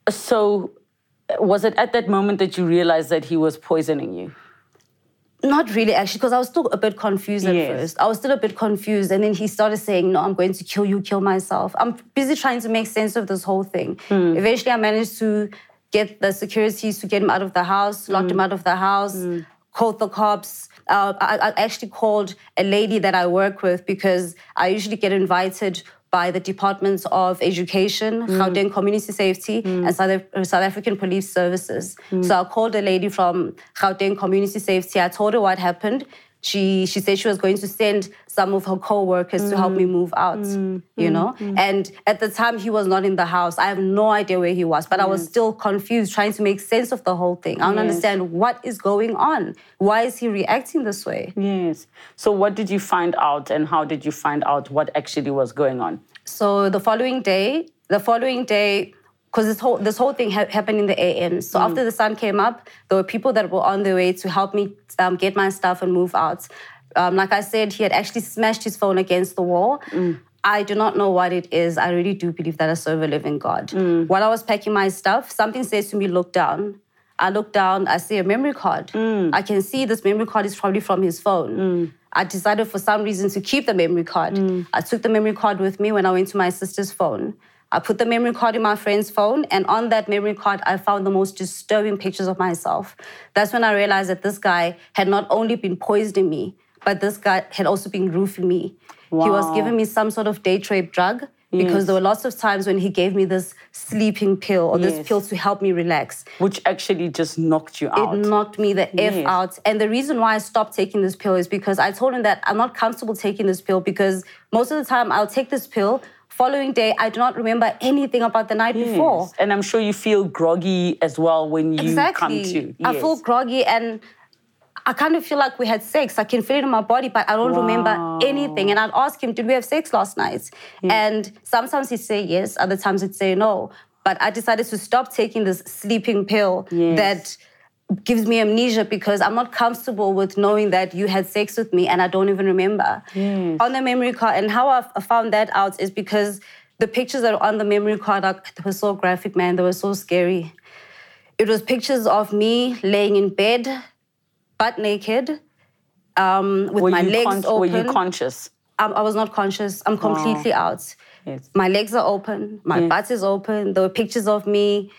So, was it at that moment that you realized that he was poisoning you? Not really, actually, because I was still a bit confused at Yes. first. I was still a bit confused. And then he started saying, No, I'm going to kill you, kill myself. I'm busy trying to make sense of this whole thing. Hmm. Eventually, I managed to get the securities to get him out of the house, locked hmm. him out of the house, hmm. called the cops. Uh, I, I actually called a lady that I work with because I usually get invited by the Departments of Education, mm. Gauteng Community Safety, mm. and South, Af- South African Police Services. So mm. I called a lady from Gauteng Community Safety. I told her what happened. She, she said she was going to send some of her co-workers to help me mm. move out, mm. you mm. know? And at the time, he was not in the house. I have no idea where he was, but I was still confused, trying to make sense of the whole thing. I don't Yes. understand what is going on. Why is he reacting this way? Yes. So, what did you find out, and how did you find out what actually was going on? So the following day, the following day, because this whole this whole thing ha- happened in the AM. So mm. after the sun came up, there were people that were on their way to help me um, get my stuff and move out. Um, like I said, he had actually smashed his phone against the wall. Mm. I do not know what it is. I really do believe that I serve a living God. Mm. While I was packing my stuff, something says to me, "Look down." I look down, I see a memory card. I can see this memory card is probably from his phone. I decided for some reason to keep the memory card. I took the memory card with me when I went to my sister's phone. I put the memory card in my friend's phone, and on that memory card, I found the most disturbing pictures of myself. That's when I realized that this guy had not only been poisoning me, but this guy had also been roofing me. He was giving me some sort of date rape drug because Yes. there were lots of times when he gave me this sleeping pill or this pill to help me relax. Which actually just knocked you out. It knocked me the F out. And the reason why I stopped taking this pill is because I told him that I'm not comfortable taking this pill because most of the time I'll take this pill. Following day, I do not remember anything about the night before. And I'm sure you feel groggy as well when you Exactly. come to. I feel groggy and I kind of feel like we had sex. I can feel it in my body, but I don't remember anything. And I'd ask him, Did we have sex last night? And sometimes he'd say yes, other times he'd say no. But I decided to stop taking this sleeping pill Yes. that gives me amnesia because I'm not comfortable with knowing that you had sex with me and I don't even remember. Yes. On the memory card, and how I found that out is because the pictures that are on the memory card are, were so graphic, man. They were so scary. It was pictures of me laying in bed, butt naked, um, with Were my legs con- open. Were you conscious? I, I was not conscious. I'm completely out. Yes. My legs are open. My Yes. butt is open. There were pictures of me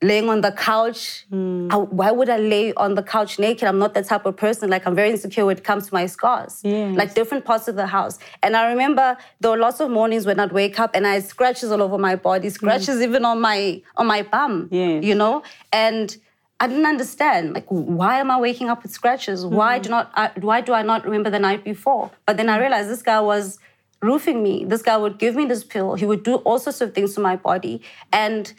laying on the couch. Hmm. I- why would I lay on the couch naked? I'm not that type of person. Like I'm very insecure when it comes to my scars. Yes. Like different parts of the house. And I remember there were lots of mornings when I'd wake up and I had scratches all over my body, scratches even on my on my bum. Yes. You know? And I didn't understand. Like, why am I waking up with scratches? Why do not? I, why do I not remember the night before? But then I realized this guy was roofing me. This guy would give me this pill. He would do all sorts of things to my body, and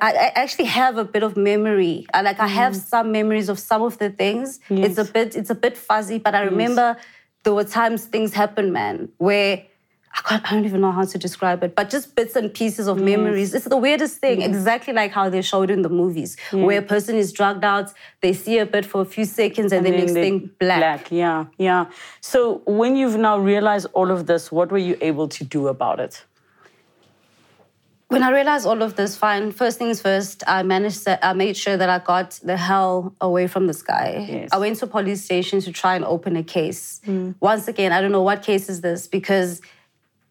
I, I actually have a bit of memory. Like I have mm. some memories of some of the things. It's a bit. It's a bit fuzzy, but I remember there were times things happened, man, where. I, can't, I don't even know how to describe it, but just bits and pieces of memories. It's the weirdest thing, exactly like how they showed in the movies, where a person is drugged out, they see a bit for a few seconds, and, then next they- thing, black. yeah, yeah. So when you've now realized all of this, what were you able to do about it? When I realized all of this, fine. First things first, I managed to, I made sure that I got the hell away from this guy. Yes. I went to a police station to try and open a case. Once again, I don't know what case is this because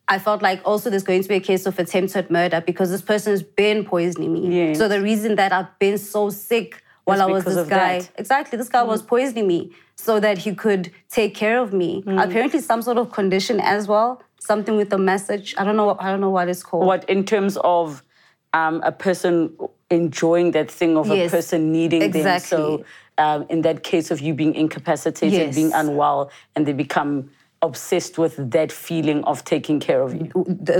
I felt like also there's going to be a case of attempted murder because this person has been poisoning me. Yes. So the reason that I've been so sick while Is I was this guy, that. exactly, this guy was poisoning me so that he could take care of me. Apparently, some sort of condition as well, something with a message. I don't know. What, I don't know what it's called. What in terms of um, a person enjoying that thing of Yes, a person needing them? So um, in that case of you being incapacitated, Yes. being unwell, and they become obsessed with that feeling of taking care of you.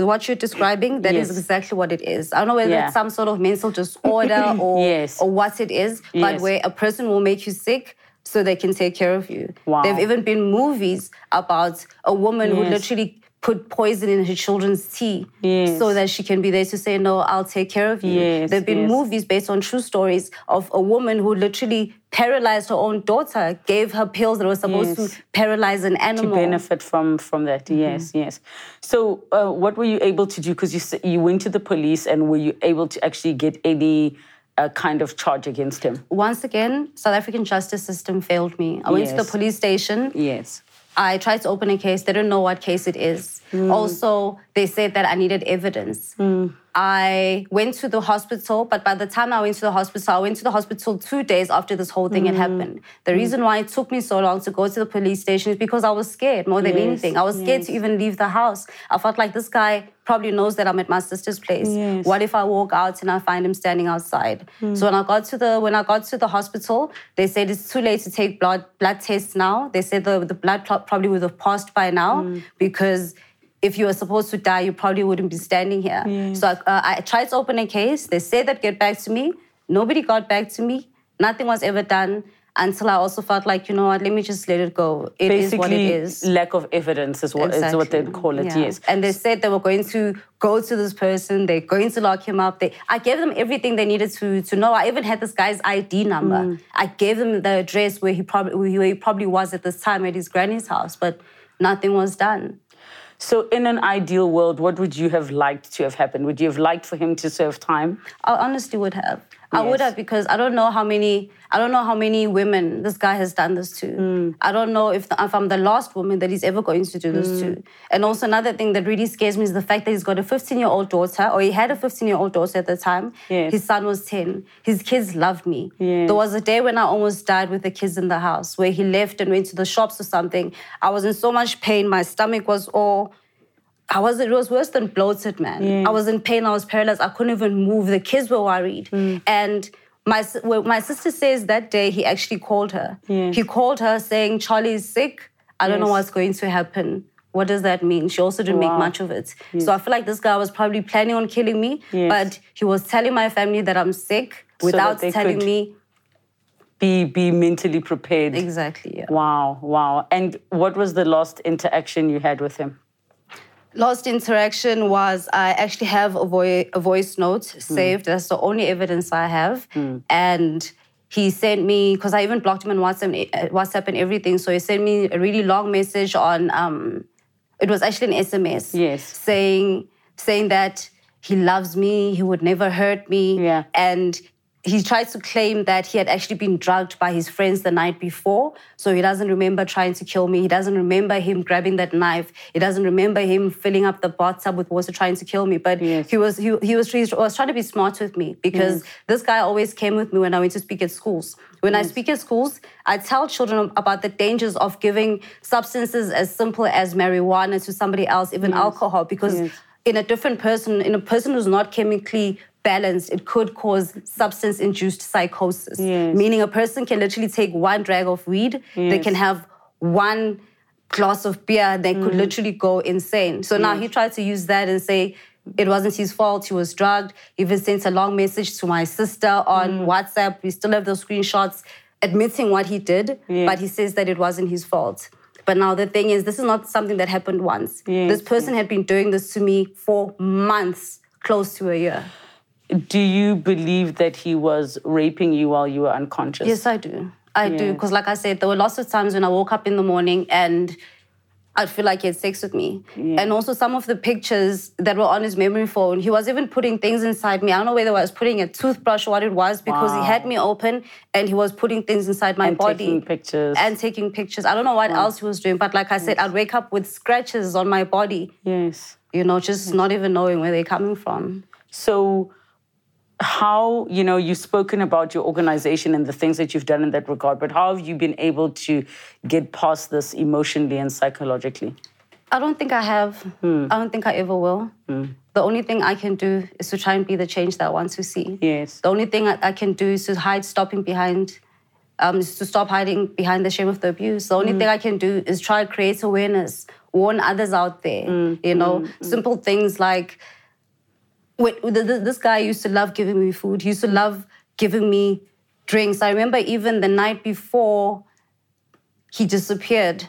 what you're describing, that is Yes. exactly what it is. I don't know whether Yeah. it's some sort of mental disorder or, Yes. or what it is, but Yes. where a person will make you sick so they can take care of you. Wow. There've even been movies about a woman who literally put poison in her children's tea Yes. so that she can be there to say, No, I'll take care of you. Yes, There've been yes. movies based on true stories of a woman who literally paralyzed her own daughter, gave her pills that were supposed Yes. to paralyze an animal. to benefit from from that. Mm-hmm. Yes, yes. So, uh, what were you able to do? Because you you went to the police, and were you able to actually get any uh, kind of charge against him? Once again, South African justice system failed me. I went to the police station. Yes. I tried to open a case. They didn't know what case it is. Mm. Also, they said that I needed evidence. Mm. I went to the hospital, but by the time I went to the hospital, I went to the hospital two days after this whole thing had mm. happened. The reason why it took me so long to go to the police station is because I was scared more than Yes, anything. I was scared to even leave the house. I felt like this guy probably knows that I'm at my sister's place. Yes. What if I walk out and I find him standing outside? So when I got to the when I got to the hospital, they said it's too late to take blood blood tests now. They said the, the blood clot probably would have passed by now because if you were supposed to die, you probably wouldn't be standing here. So I, uh, I tried to open a case. They said they'd get back to me. Nobody got back to me. Nothing was ever done until I also felt like, you know what, let me just let it go. It is Basically, what it is. lack of evidence is what is what they'd call it. Yeah. Yes. And they said they were going to go to this person, they're going to lock him up. They, I gave them everything they needed to, to know. I even had this guy's ID number. Mm. I gave them the address where he probably where he probably was at this time at his granny's house, but nothing was done. So, in an ideal world, what would you have liked to have happened? Would you have liked for him to serve time? I honestly would have. I would have because I don't know how many I don't know how many women this guy has done this to. Mm. I don't know if, if I'm the last woman that he's ever going to do this Mm. to. And also another thing that really scares me is the fact that he's got a 15 year old daughter, or he had a 15 year old daughter at the time. Yes. His son was 10. His kids loved me. Yes. There was a day when I almost died with the kids in the house, where he left and went to the shops or something. I was in so much pain. My stomach was all. I was it was worse than bloated, man. I was in pain. I was paralyzed. I couldn't even move. The kids were worried, Mm. and my well, my sister says that day he actually called her. Yes. He called her saying Charlie is sick. I don't know what's going to happen. What does that mean? She also didn't Wow. make much of it. So I feel like this guy was probably planning on killing me, Yes. but he was telling my family that I'm sick without telling me Be be mentally prepared. exactly. Yeah. Wow, wow. And what was the last interaction you had with him? Last interaction was I actually have a, voi- a voice note saved. That's the only evidence I have. And he sent me, because I even blocked him on WhatsApp, uh, WhatsApp and everything. So he sent me a really long message on, um, it was actually an SMS. Yes. Saying, saying that he loves me, he would never hurt me. Yeah. And he tried to claim that he had actually been drugged by his friends the night before. So he doesn't remember trying to kill me. He doesn't remember him grabbing that knife. He doesn't remember him filling up the bathtub with water trying to kill me. But Yes. he was he, he was he was trying to be smart with me because this guy always came with me when I went to speak at schools. When I speak at schools, I tell children about the dangers of giving substances as simple as marijuana to somebody else, even alcohol, because Yes. in a different person, in a person who's not chemically balanced, it could cause substance induced psychosis. Yes. Meaning a person can literally take one drag of weed, they can have one glass of beer, they Mm. could literally go insane. So now he tried to use that and say, it wasn't his fault, he was drugged. He even sent a long message to my sister on Mm. WhatsApp. We still have those screenshots admitting what he did, Yes. but he says that it wasn't his fault. But now the thing is, this is not something that happened once. Yes, this person had been doing this to me for months, close to a year. Do you believe that he was raping you while you were unconscious? Yes, I do. I do. Because, like I said, there were lots of times when I woke up in the morning and I'd feel like he had sex with me. And also, some of the pictures that were on his memory phone, he was even putting things inside me. I don't know whether I was putting a toothbrush or what it was because Wow. he had me open and he was putting things inside my And body. taking pictures. And taking pictures. I don't know what else he was doing, but like I said, I'd wake up with scratches on my body, Yes. you know, just not even knowing where they're coming from. So, how, you know, you've spoken about your organization and the things that you've done in that regard, but how have you been able to get past this emotionally and psychologically? I don't think I have. Hmm. I don't think I ever will. Hmm. The only thing I can do is to try and be the change that I want to see. Yes. The only thing I, I can do is to hide, stopping behind, um, is to stop hiding behind the shame of the abuse. The only hmm. thing I can do is try to create awareness, warn others out there. You know, simple things like wait, th- th- this guy used to love giving me food. He used to love giving me drinks. I remember even the night before he disappeared.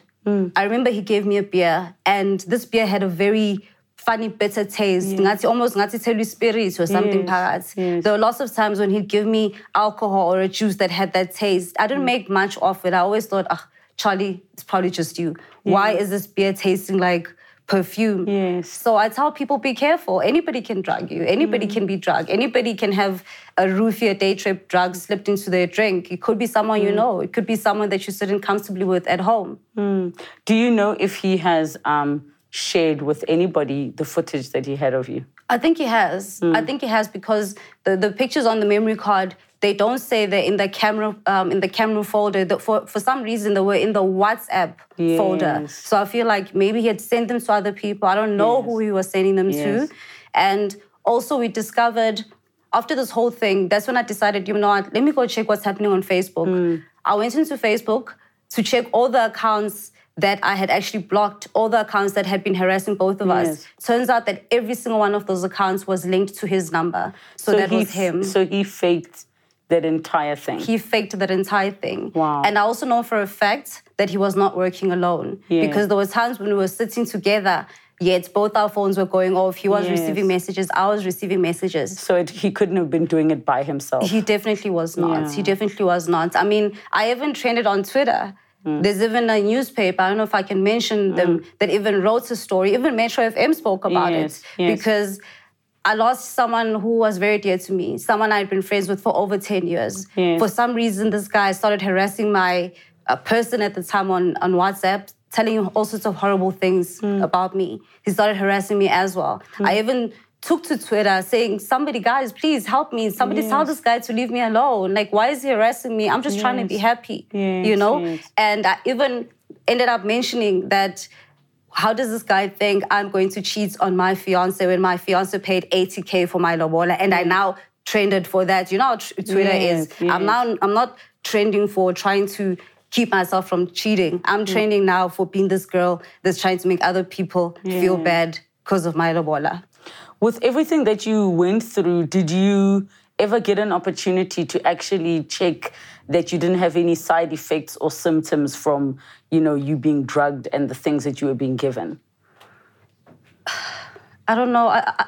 I remember he gave me a beer, and this beer had a very funny, bitter taste. Ngathi- almost ngathi tell you spirit or something. Yes, yes. There were lots of times when he'd give me alcohol or a juice that had that taste. I didn't make much of it. I always thought, ah, Charlie, it's probably just you. Why is this beer tasting like perfume? Yes. So I tell people, be careful. Anybody can drug you. Anybody mm. can be drugged. Anybody can have a roofie, a date rape drug slipped into their drink. It could be someone you mm. know. It could be someone that you're sitting comfortably with at home. Mm. Do you know if he has um, shared with anybody the footage that he had of you? I think he has. I think he has because the, the pictures on the memory card they don't say they're in the camera um, in the camera folder. The, for for some reason they were in the WhatsApp folder. So I feel like maybe he had sent them to other people. I don't know who he was sending them Yes. to. And also we discovered after this whole thing, that's when I decided, you know what, let me go check what's happening on Facebook. Hmm. I went into Facebook to check all the accounts that I had actually blocked, all the accounts that had been harassing both of Yes. us. Turns out that every single one of those accounts was linked to his number. So, that he, was him. So he faked that entire thing. he faked that entire thing. Wow. And I also know for a fact that he was not working alone. Yeah. Because there were times when we were sitting together, yet both our phones were going off. He was Yes. receiving messages, I was receiving messages. so it, he couldn't have been doing it by himself. He definitely was not. Yeah. He definitely was not. I mean, I even trended on Twitter. Hmm. There's even a newspaper, I don't know if I can mention them, that even wrote a story. Even Metro FM spoke about Yes, it. yes. Because I lost someone who was very dear to me, someone I'd been friends with for over 10 years. Yes. For some reason, this guy started harassing my uh, person at the time on, on WhatsApp, telling him all sorts of horrible things about me. He started harassing me as well. I even took to Twitter saying, Somebody, guys, please help me. Somebody tell this guy to leave me alone. Like, why is he harassing me? I'm just trying to be happy, Yes, you know? yes. And I even ended up mentioning that how does this guy think I'm going to cheat on my fiance when my fiance paid 80k for my lobola and I now trended for that? You know how Twitter Yes, is. I'm now I'm not trending for trying to keep myself from cheating. I'm mm. trending now for being this girl that's trying to make other people feel bad because of my lobola. With everything that you went through, did you ever get an opportunity to actually check that you didn't have any side effects or symptoms from, you know, you being drugged and the things that you were being given? I don't know. I, I,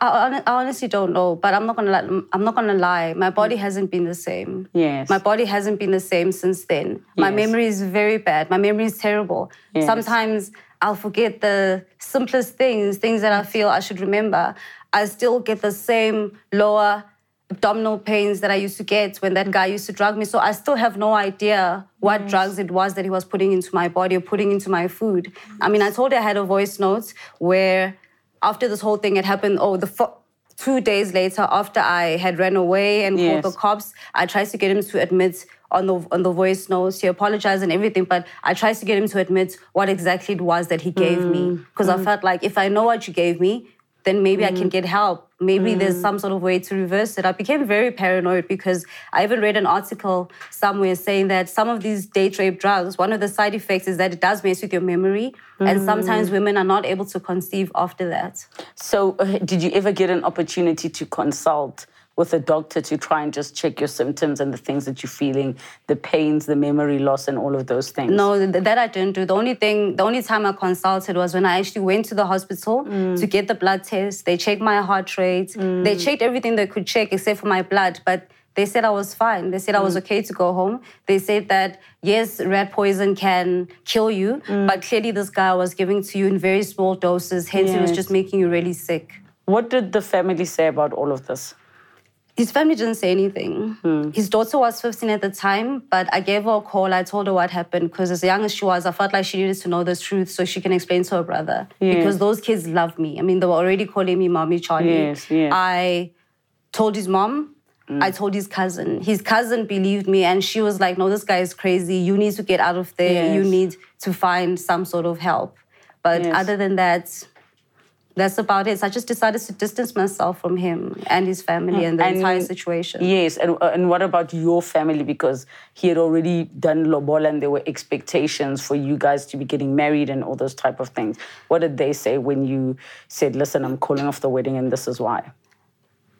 I, I honestly don't know, but I'm not gonna. Lie. I'm not gonna lie. My body mm. hasn't been the same. Yes. My body hasn't been the same since then. Yes. My memory is very bad. My memory is terrible. Yes. Sometimes I'll forget the simplest things, things that I feel I should remember. I still get the same lower abdominal pains that I used to get when that guy used to drug me. So I still have no idea what drugs it was that he was putting into my body or putting into my food. I mean, I told you I had a voice note where after this whole thing had happened, oh, the fo- two days later after I had ran away and Yes. called the cops, I tried to get him to admit on the on the voice notes. He apologized and everything, but I tried to get him to admit what exactly it was that he gave me mm. because I mm. felt like if I know what you gave me, then maybe I can mm. get help. Maybe there's some sort of way to reverse it. I became very paranoid because I even read an article somewhere saying that some of these date rape drugs, one of the side effects is that it does mess with your memory, and sometimes women are not able to conceive after that. So, uh, did you ever get an opportunity to consult with a doctor to try and just check your symptoms and the things that you're feeling, the pains, the memory loss, and all of those things? No, that I didn't do. The only thing, the only time I consulted was when I actually went to the hospital mm. to get the blood test. They checked my heart rate. Mm. They checked everything they could check except for my blood, but they said I was fine. They said I was mm. okay to go home. They said that yes, rat poison can kill you, but clearly this guy was giving to you in very small doses. Hence, it was just making you really sick. What did the family say about all of this? His family didn't say anything. Hmm. His daughter was 15 at the time, but I gave her a call. I told her what happened because, as young as she was, I felt like she needed to know the truth so she can explain to her brother. Yes. Because those kids love me. I mean, they were already calling me Mommy Charlie. Yes, yes. I told his mom. Hmm. I told his cousin. His cousin believed me, and she was like, "No, this guy is crazy. You need to get out of there. You need to find some sort of help." But Yes. other than that, that's about it. So I just decided to distance myself from him and his family and the And- entire situation. Yes, and, uh, and what about your family? Because he had already done lobola and there were expectations for you guys to be getting married and all those type of things. What did they say when you said, listen, I'm calling off the wedding and this is why?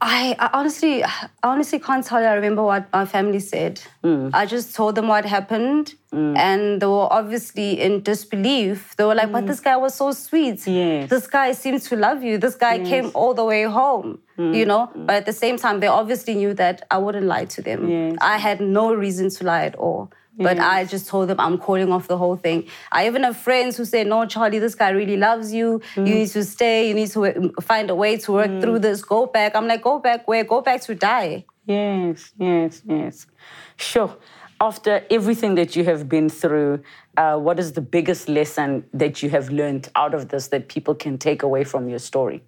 I, I honestly, I honestly can't tell you. I remember what my family said. Mm. I just told them what happened, and they were obviously in disbelief. They were like, "But this guy was so sweet. Mm. Yes. This guy seems to love you. This guy came all the way home." Mm. You know, but at the same time, they obviously knew that I wouldn't lie to them. Yes. I had no reason to lie at all. But I just told them I'm calling off the whole thing. I even have friends who say, No, Charlie, this guy really loves you. You need to stay. You need to find a way to work through this. Go back. I'm like, Go back where? Go back to die. Yes, yes, yes. Sure. After everything that you have been through, uh, what is the biggest lesson that you have learned out of this that people can take away from your story?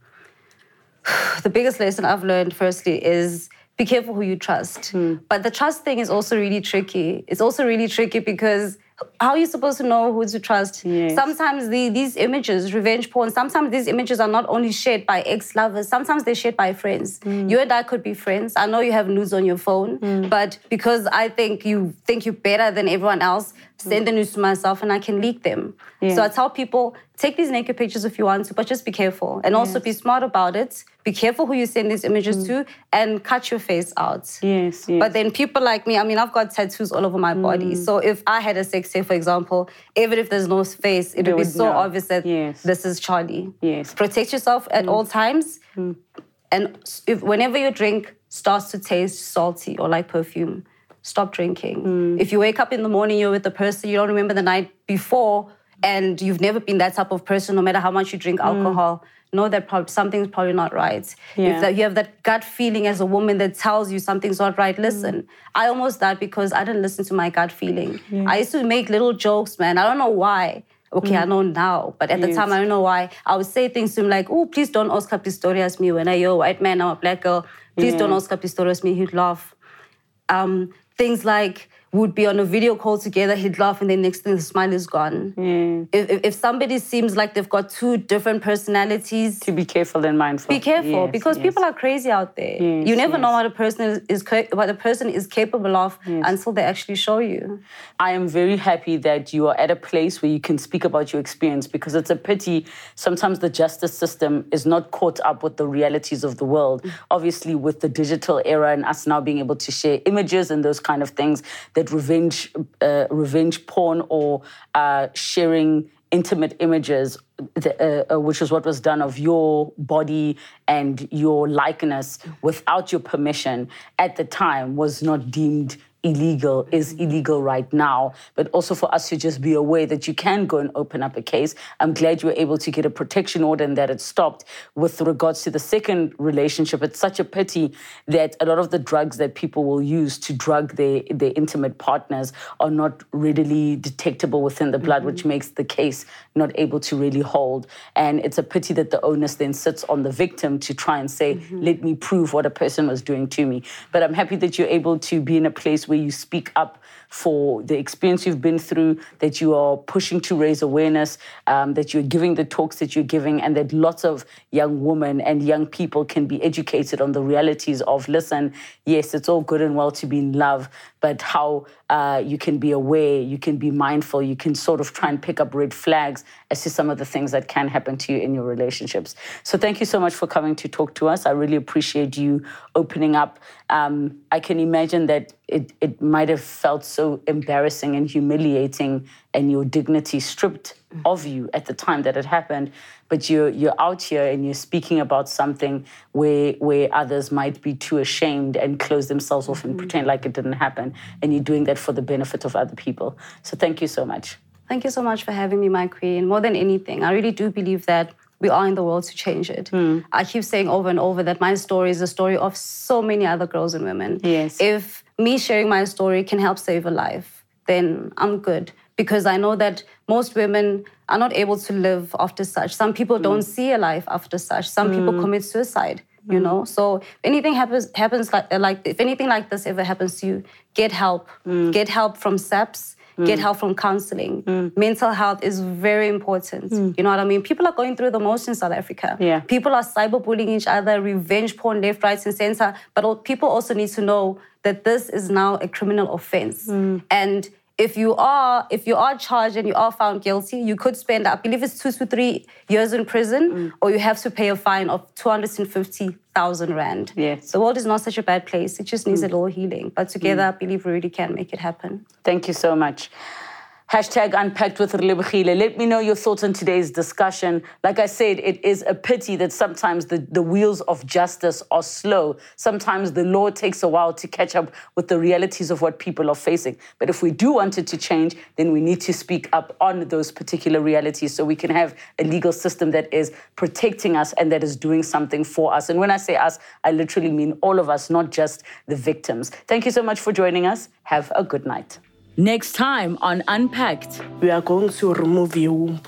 the biggest lesson I've learned, firstly, is be careful who you trust. Hmm. But the trust thing is also really tricky. It's also really tricky because how are you supposed to know who to trust? Yes. Sometimes the, these images, revenge porn, sometimes these images are not only shared by ex lovers, sometimes they're shared by friends. Hmm. You and I could be friends. I know you have news on your phone, hmm. but because I think you think you're better than everyone else, send the news to myself and I can leak them. So I tell people take these naked pictures if you want to, but just be careful. And also be smart about it. Be careful who you send these images to and cut your face out. Yes, yes. But then people like me, I mean, I've got tattoos all over my body. So if I had a sex tape, for example, even if there's no face, it would be so obvious that Yes. this is Charlie. Yes. Protect yourself at all times. And if whenever your drink starts to taste salty or like perfume, stop drinking. If you wake up in the morning, you're with the person you don't remember the night before, and you've never been that type of person, no matter how much you drink mm. alcohol, know that something's probably not right. Yeah. If that you have that gut feeling as a woman that tells you something's not right, mm. listen. I almost died because I didn't listen to my gut feeling. I used to make little jokes, man. I don't know why. Okay, I mm. know now, but at the time I don't know why. I would say things to him like, "Oh, please don't Oscar Pistorius me when I yo white man, I'm a black girl. Please don't Yeah. Oscar Pistorius me." He'd laugh um, things like would be on a video call together, he'd laugh, and then next thing the smile is gone. Hmm. If, if, if somebody seems like they've got two different personalities, To be careful and mindful. be careful Yes, because yes. people are crazy out there. Yes, you never know what a person is, is what a person is capable of until they actually show you. I am very happy that you are at a place where you can speak about your experience because it's a pity sometimes the justice system is not caught up with the realities of the world. Mm. Obviously, with the digital era and us now being able to share images and those kind of things, that revenge, uh, revenge porn or uh, sharing intimate images, the, uh, uh, which is what was done of your body and your likeness without your permission at the time, was not deemed illegal is mm-hmm. illegal right now, but also for us to just be aware that you can go and open up a case. I'm glad you were able to get a protection order and that it stopped. With regards to the second relationship, it's such a pity that a lot of the drugs that people will use to drug their, their intimate partners are not readily detectable within the blood, which mm-hmm. makes the case not able to really hold. And it's a pity that the onus then sits on the victim to try and say, mm-hmm. let me prove what a person was doing to me. But I'm happy that you're able to be in a place where you speak up for the experience you've been through, that you are pushing to raise awareness, um, that you're giving the talks that you're giving, and that lots of young women and young people can be educated on the realities of listen, yes, it's all good and well to be in love, but how uh, you can be aware, you can be mindful, you can sort of try and pick up red flags as to some of the things that can happen to you in your relationships. So thank you so much for coming to talk to us. I really appreciate you opening up. Um, I can imagine that it, it might have felt so embarrassing and humiliating and your dignity stripped of you at the time that it happened. But you're, you're out here and you're speaking about something where, where others might be too ashamed and close themselves off and mm-hmm. pretend like it didn't happen. And you're doing that for the benefit of other people. So thank you so much. Thank you so much for having me, my queen. More than anything, I really do believe that we are in the world to change it. Hmm. I keep saying over and over that my story is the story of so many other girls and women. Yes. If me sharing my story can help save a life, then I'm good. Because I know that most women are not able to live after such. Some people hmm. don't see a life after such. Some people hmm. commit suicide. You hmm. know, so if anything happens happens like uh, like if anything like this ever happens to you, get help. Get help from SAPS. Get help from counseling. Mental health is very important. You know what I mean? People are going through the most in South Africa. Yeah. People are cyberbullying each other, revenge porn left, right, and center. But people also need to know that this is now a criminal offense. And if you are if you are charged and you are found guilty, you could spend I believe it's two to three years in prison, mm. or you have to pay a fine of two hundred and fifty thousand rand. Yes. the world is not such a bad place. It just needs a mm. little healing. But together, mm. I believe we really can make it happen. Thank you so much. Hashtag unpacked with Relebogile. Let me know your thoughts on today's discussion. Like I said, it is a pity that sometimes the, the wheels of justice are slow. Sometimes the law takes a while to catch up with the realities of what people are facing. But if we do want it to change, then we need to speak up on those particular realities so we can have a legal system that is protecting us and that is doing something for us. And when I say us, I literally mean all of us, not just the victims. Thank you so much for joining us. Have a good night. Next time on Unpacked. we are going to remove your womb.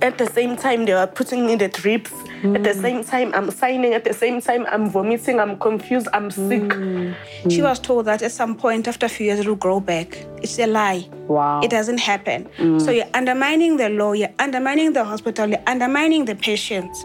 At the same time, they are putting in the drips. At the same time, I'm signing. At the same time, I'm vomiting. I'm confused. I'm sick. Mm. She was told that at some point after a few years it will grow back. It's a lie. Wow. It doesn't happen. Mm. So you're undermining the law, you're undermining the hospital, you're undermining the patients.